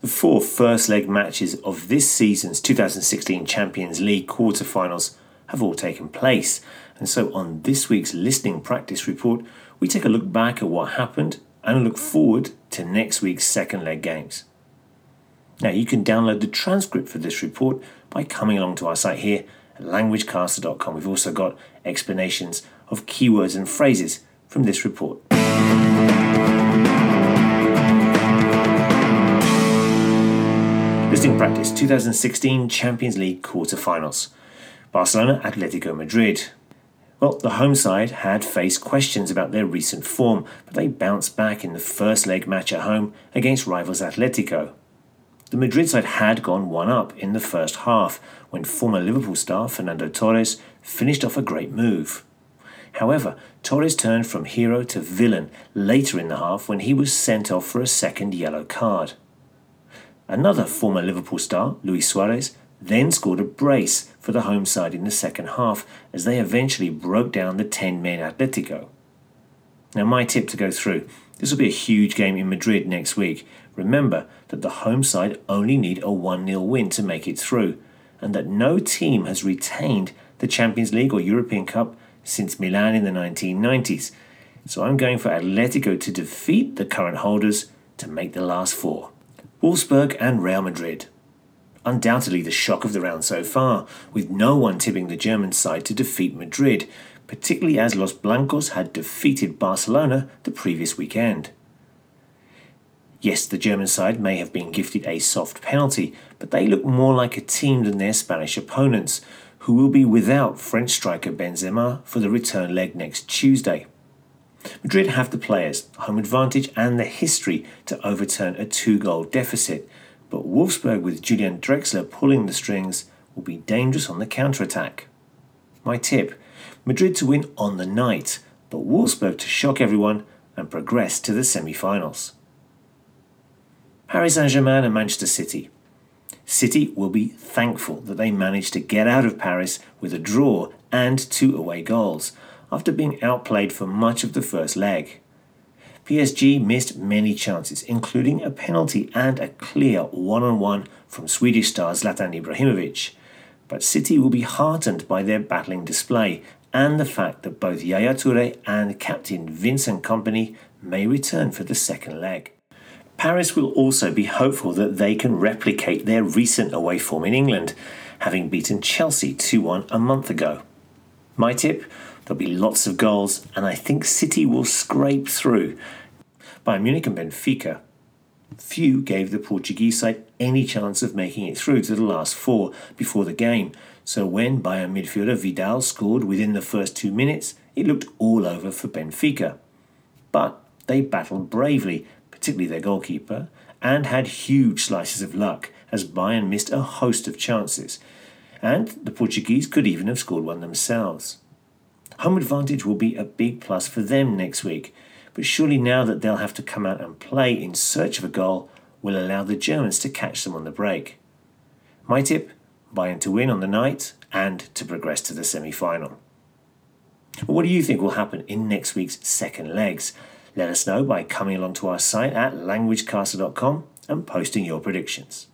The four first leg matches of this season's 2016 Champions League quarter-finals have all taken place, and so on this week's listening practice report, we take a look back at what happened and look forward to next week's second leg games. Now, you can download the transcript for this report by coming along to our site here at languagecaster.com. We've also got explanations of keywords and phrases from this report. 2016 Champions League quarter-finals. Barcelona Atletico Madrid. Well, the home side had faced questions about their recent form, but they bounced back in the first leg match at home against rivals Atletico. The Madrid side had gone one up in the first half when former Liverpool star Fernando Torres finished off a great move. However, Torres turned from hero to villain later in the half when he was sent off for a second yellow card. Another former Liverpool star, Luis Suarez, then scored a brace for the home side in the second half as they eventually broke down the 10 men Atletico. Now, my tip to go through this will be a huge game in Madrid next week. Remember that the home side only need a 1 0 win to make it through, and that no team has retained the Champions League or European Cup since Milan in the 1990s. So I'm going for Atletico to defeat the current holders to make the last four. Wolfsburg and Real Madrid undoubtedly the shock of the round so far, with no one tipping the German side to defeat Madrid, particularly as Los Blancos had defeated Barcelona the previous weekend. Yes, the German side may have been gifted a soft penalty, but they look more like a team than their Spanish opponents, who will be without French striker Benzema for the return leg next Tuesday. Madrid have the players, home advantage, and the history to overturn a two goal deficit, but Wolfsburg with Julian Draxler pulling the strings will be dangerous on the counter-attack. My tip, Madrid to win on the night, but Wolfsburg to shock everyone and progress to the semi-finals. Paris Saint-Germain and Manchester City. City will be thankful that they managed to get out of Paris with a draw and two away goals after being outplayed for much of the first leg. PSG missed many chances, including a penalty and a clear one on one from Swedish star Zlatan Ibrahimovic. But City will be heartened by their battling display and the fact that both Yaya Toure and captain Vincent Kompany may return for the second leg. Paris will also be hopeful that they can replicate their recent away form in England, having beaten Chelsea 2 1 a month ago. My tip there'll be lots of goals, and I think City will scrape through Bayern Munich and Benfica. Few gave the Portuguese side any chance of making it through to the last four before the game, so when Bayern midfielder Vidal scored within the first two minutes, it looked all over for Benfica. But they battled bravely, particularly their goalkeeper, and had huge slices of luck as Bayern missed a host of chances, and the Portuguese could even have scored one themselves. Home advantage will be a big plus for them next week, but surely now that they'll have to come out and play in search of a goal will allow the Germans to catch them on the break. My tip Bayern to win on the night and to progress to the semi final. What do you think will happen in next week's second legs? Let us know by coming along to our site at languagecaster.com and posting your predictions.